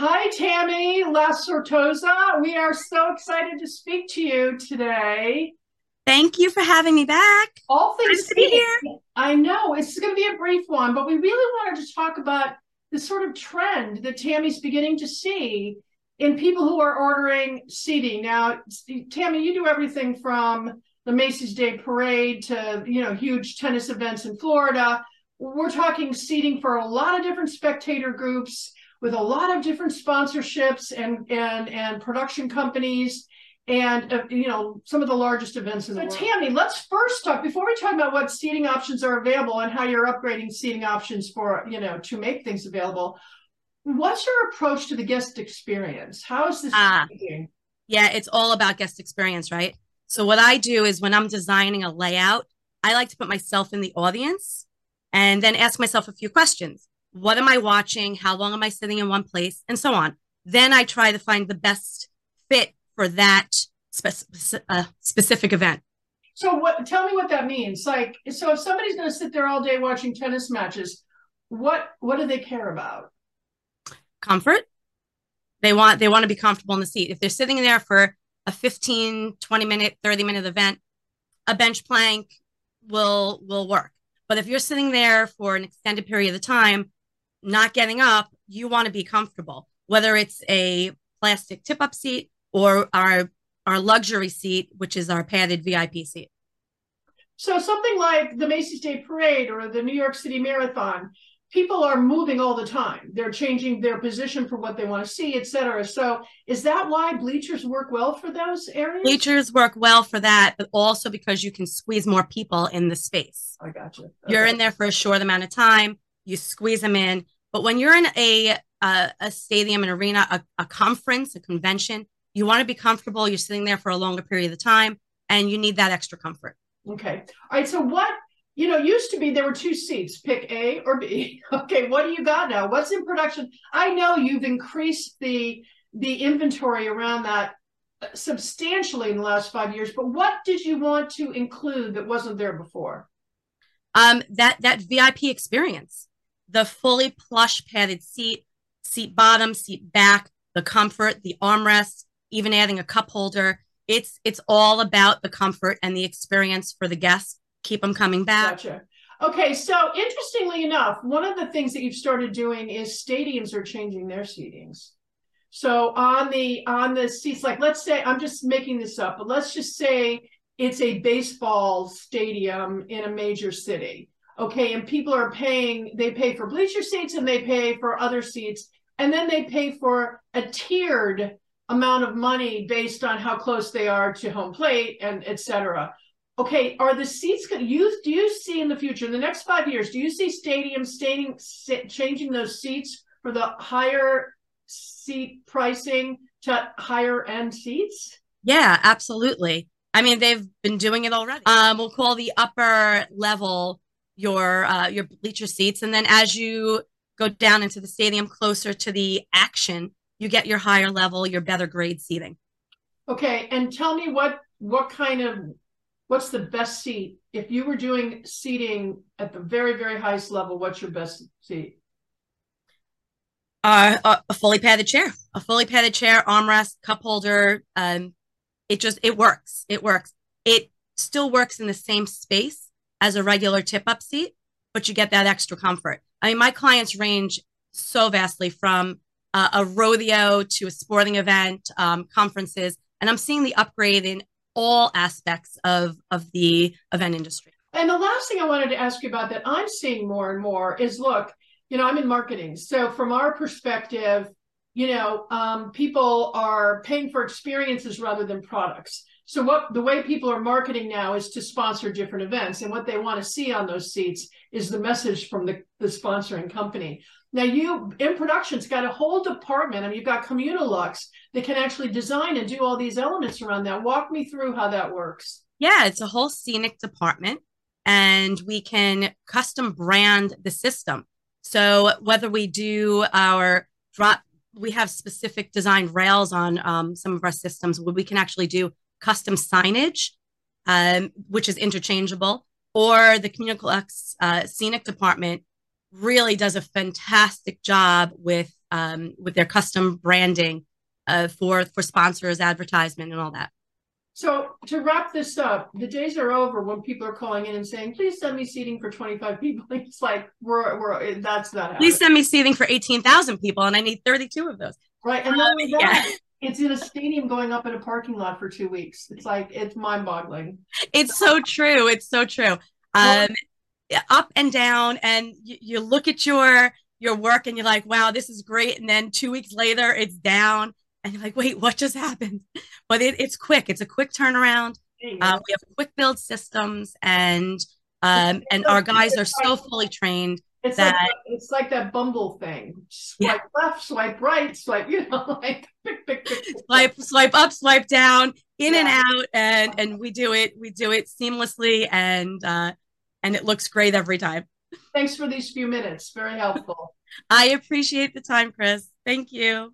Hi, Tammy La Sortosa. We are so excited to speak to you today. Thank you for having me back. All things nice to be here. I know it's going to be a brief one, but we really wanted to talk about the sort of trend that Tammy's beginning to see in people who are ordering seating. Now, Tammy, you do everything from the Macy's Day Parade to you know huge tennis events in Florida. We're talking seating for a lot of different spectator groups with a lot of different sponsorships and and and production companies and uh, you know some of the largest events in the so, world. Tammy, let's first talk before we talk about what seating options are available and how you're upgrading seating options for you know to make things available. What's your approach to the guest experience? How is this uh, Yeah, it's all about guest experience, right? So what I do is when I'm designing a layout, I like to put myself in the audience and then ask myself a few questions. What am I watching? How long am I sitting in one place? And so on. Then I try to find the best fit for that spe- uh, specific event. So what tell me what that means. Like so if somebody's going to sit there all day watching tennis matches, what what do they care about? Comfort. They want they want to be comfortable in the seat. If they're sitting there for a 15, 20 minute, 30 minute event, a bench plank will will work. But if you're sitting there for an extended period of time, not getting up, you want to be comfortable, whether it's a plastic tip up seat or our our luxury seat, which is our padded VIP seat. So something like the Macy's Day Parade or the New York City Marathon, people are moving all the time. They're changing their position for what they want to see, et cetera. So is that why bleachers work well for those areas? Bleachers work well for that, but also because you can squeeze more people in the space. I got you. Okay. You're in there for a short amount of time. You squeeze them in. But when you're in a a, a stadium, an arena, a, a conference, a convention, you want to be comfortable. You're sitting there for a longer period of time, and you need that extra comfort. Okay. All right. So what you know used to be there were two seats, pick A or B. Okay. What do you got now? What's in production? I know you've increased the the inventory around that substantially in the last five years, but what did you want to include that wasn't there before? Um, that that VIP experience the fully plush padded seat, seat bottom, seat back, the comfort, the armrest, even adding a cup holder. It's it's all about the comfort and the experience for the guests. Keep them coming back. Gotcha. Okay, so interestingly enough, one of the things that you've started doing is stadiums are changing their seatings. So on the on the seats, like let's say I'm just making this up, but let's just say it's a baseball stadium in a major city okay and people are paying they pay for bleacher seats and they pay for other seats and then they pay for a tiered amount of money based on how close they are to home plate and etc okay are the seats you do you see in the future in the next five years do you see stadiums staying changing those seats for the higher seat pricing to higher end seats? Yeah absolutely. I mean they've been doing it already. Um, we'll call the upper level your uh, your bleacher seats, and then as you go down into the stadium closer to the action, you get your higher level, your better grade seating. Okay, and tell me what what kind of what's the best seat if you were doing seating at the very very highest level? What's your best seat? Uh, a, a fully padded chair, a fully padded chair, armrest, cup holder. Um, it just it works. It works. It still works in the same space as a regular tip up seat, but you get that extra comfort. I mean, my clients range so vastly from uh, a rodeo to a sporting event, um, conferences, and I'm seeing the upgrade in all aspects of, of the event industry. And the last thing I wanted to ask you about that I'm seeing more and more is look, you know, I'm in marketing. So from our perspective, you know, um, people are paying for experiences rather than products. So what the way people are marketing now is to sponsor different events, and what they want to see on those seats is the message from the, the sponsoring company. Now you in production's got a whole department. I mean, you've got Communilux that can actually design and do all these elements around that. Walk me through how that works. Yeah, it's a whole scenic department, and we can custom brand the system. So whether we do our drop, we have specific design rails on um, some of our systems where we can actually do custom signage, um, which is interchangeable, or the Communilux uh, scenic department really does a fantastic job with um, with their custom branding uh, for for sponsors, advertisement, and all that. So to wrap this up, the days are over when people are calling in and saying, "Please send me seating for 25 people." It's like we're we're that's not. Happening. Please send me seating for 18,000 people, and I need 32 of those. Right, and then um, yeah. It's in a stadium going up in a parking lot for two weeks. It's like it's mind-boggling. It's so true. It's so true. Um, up and down, and you, you look at your your work, and you're like, "Wow, this is great," and then two weeks later, it's down and you're like, wait, what just happened? But it, it's quick. It's a quick turnaround. Uh, we have quick build systems, and um, and our guys are so fully trained. It's that, like it's like that Bumble thing. Swipe yeah. left, swipe right, swipe. You know, like pick, pick, pick, swipe, swipe up, swipe down, in yeah. and out, and and we do it. We do it seamlessly, and uh, and it looks great every time. Thanks for these few minutes. Very helpful. I appreciate the time, Chris. Thank you.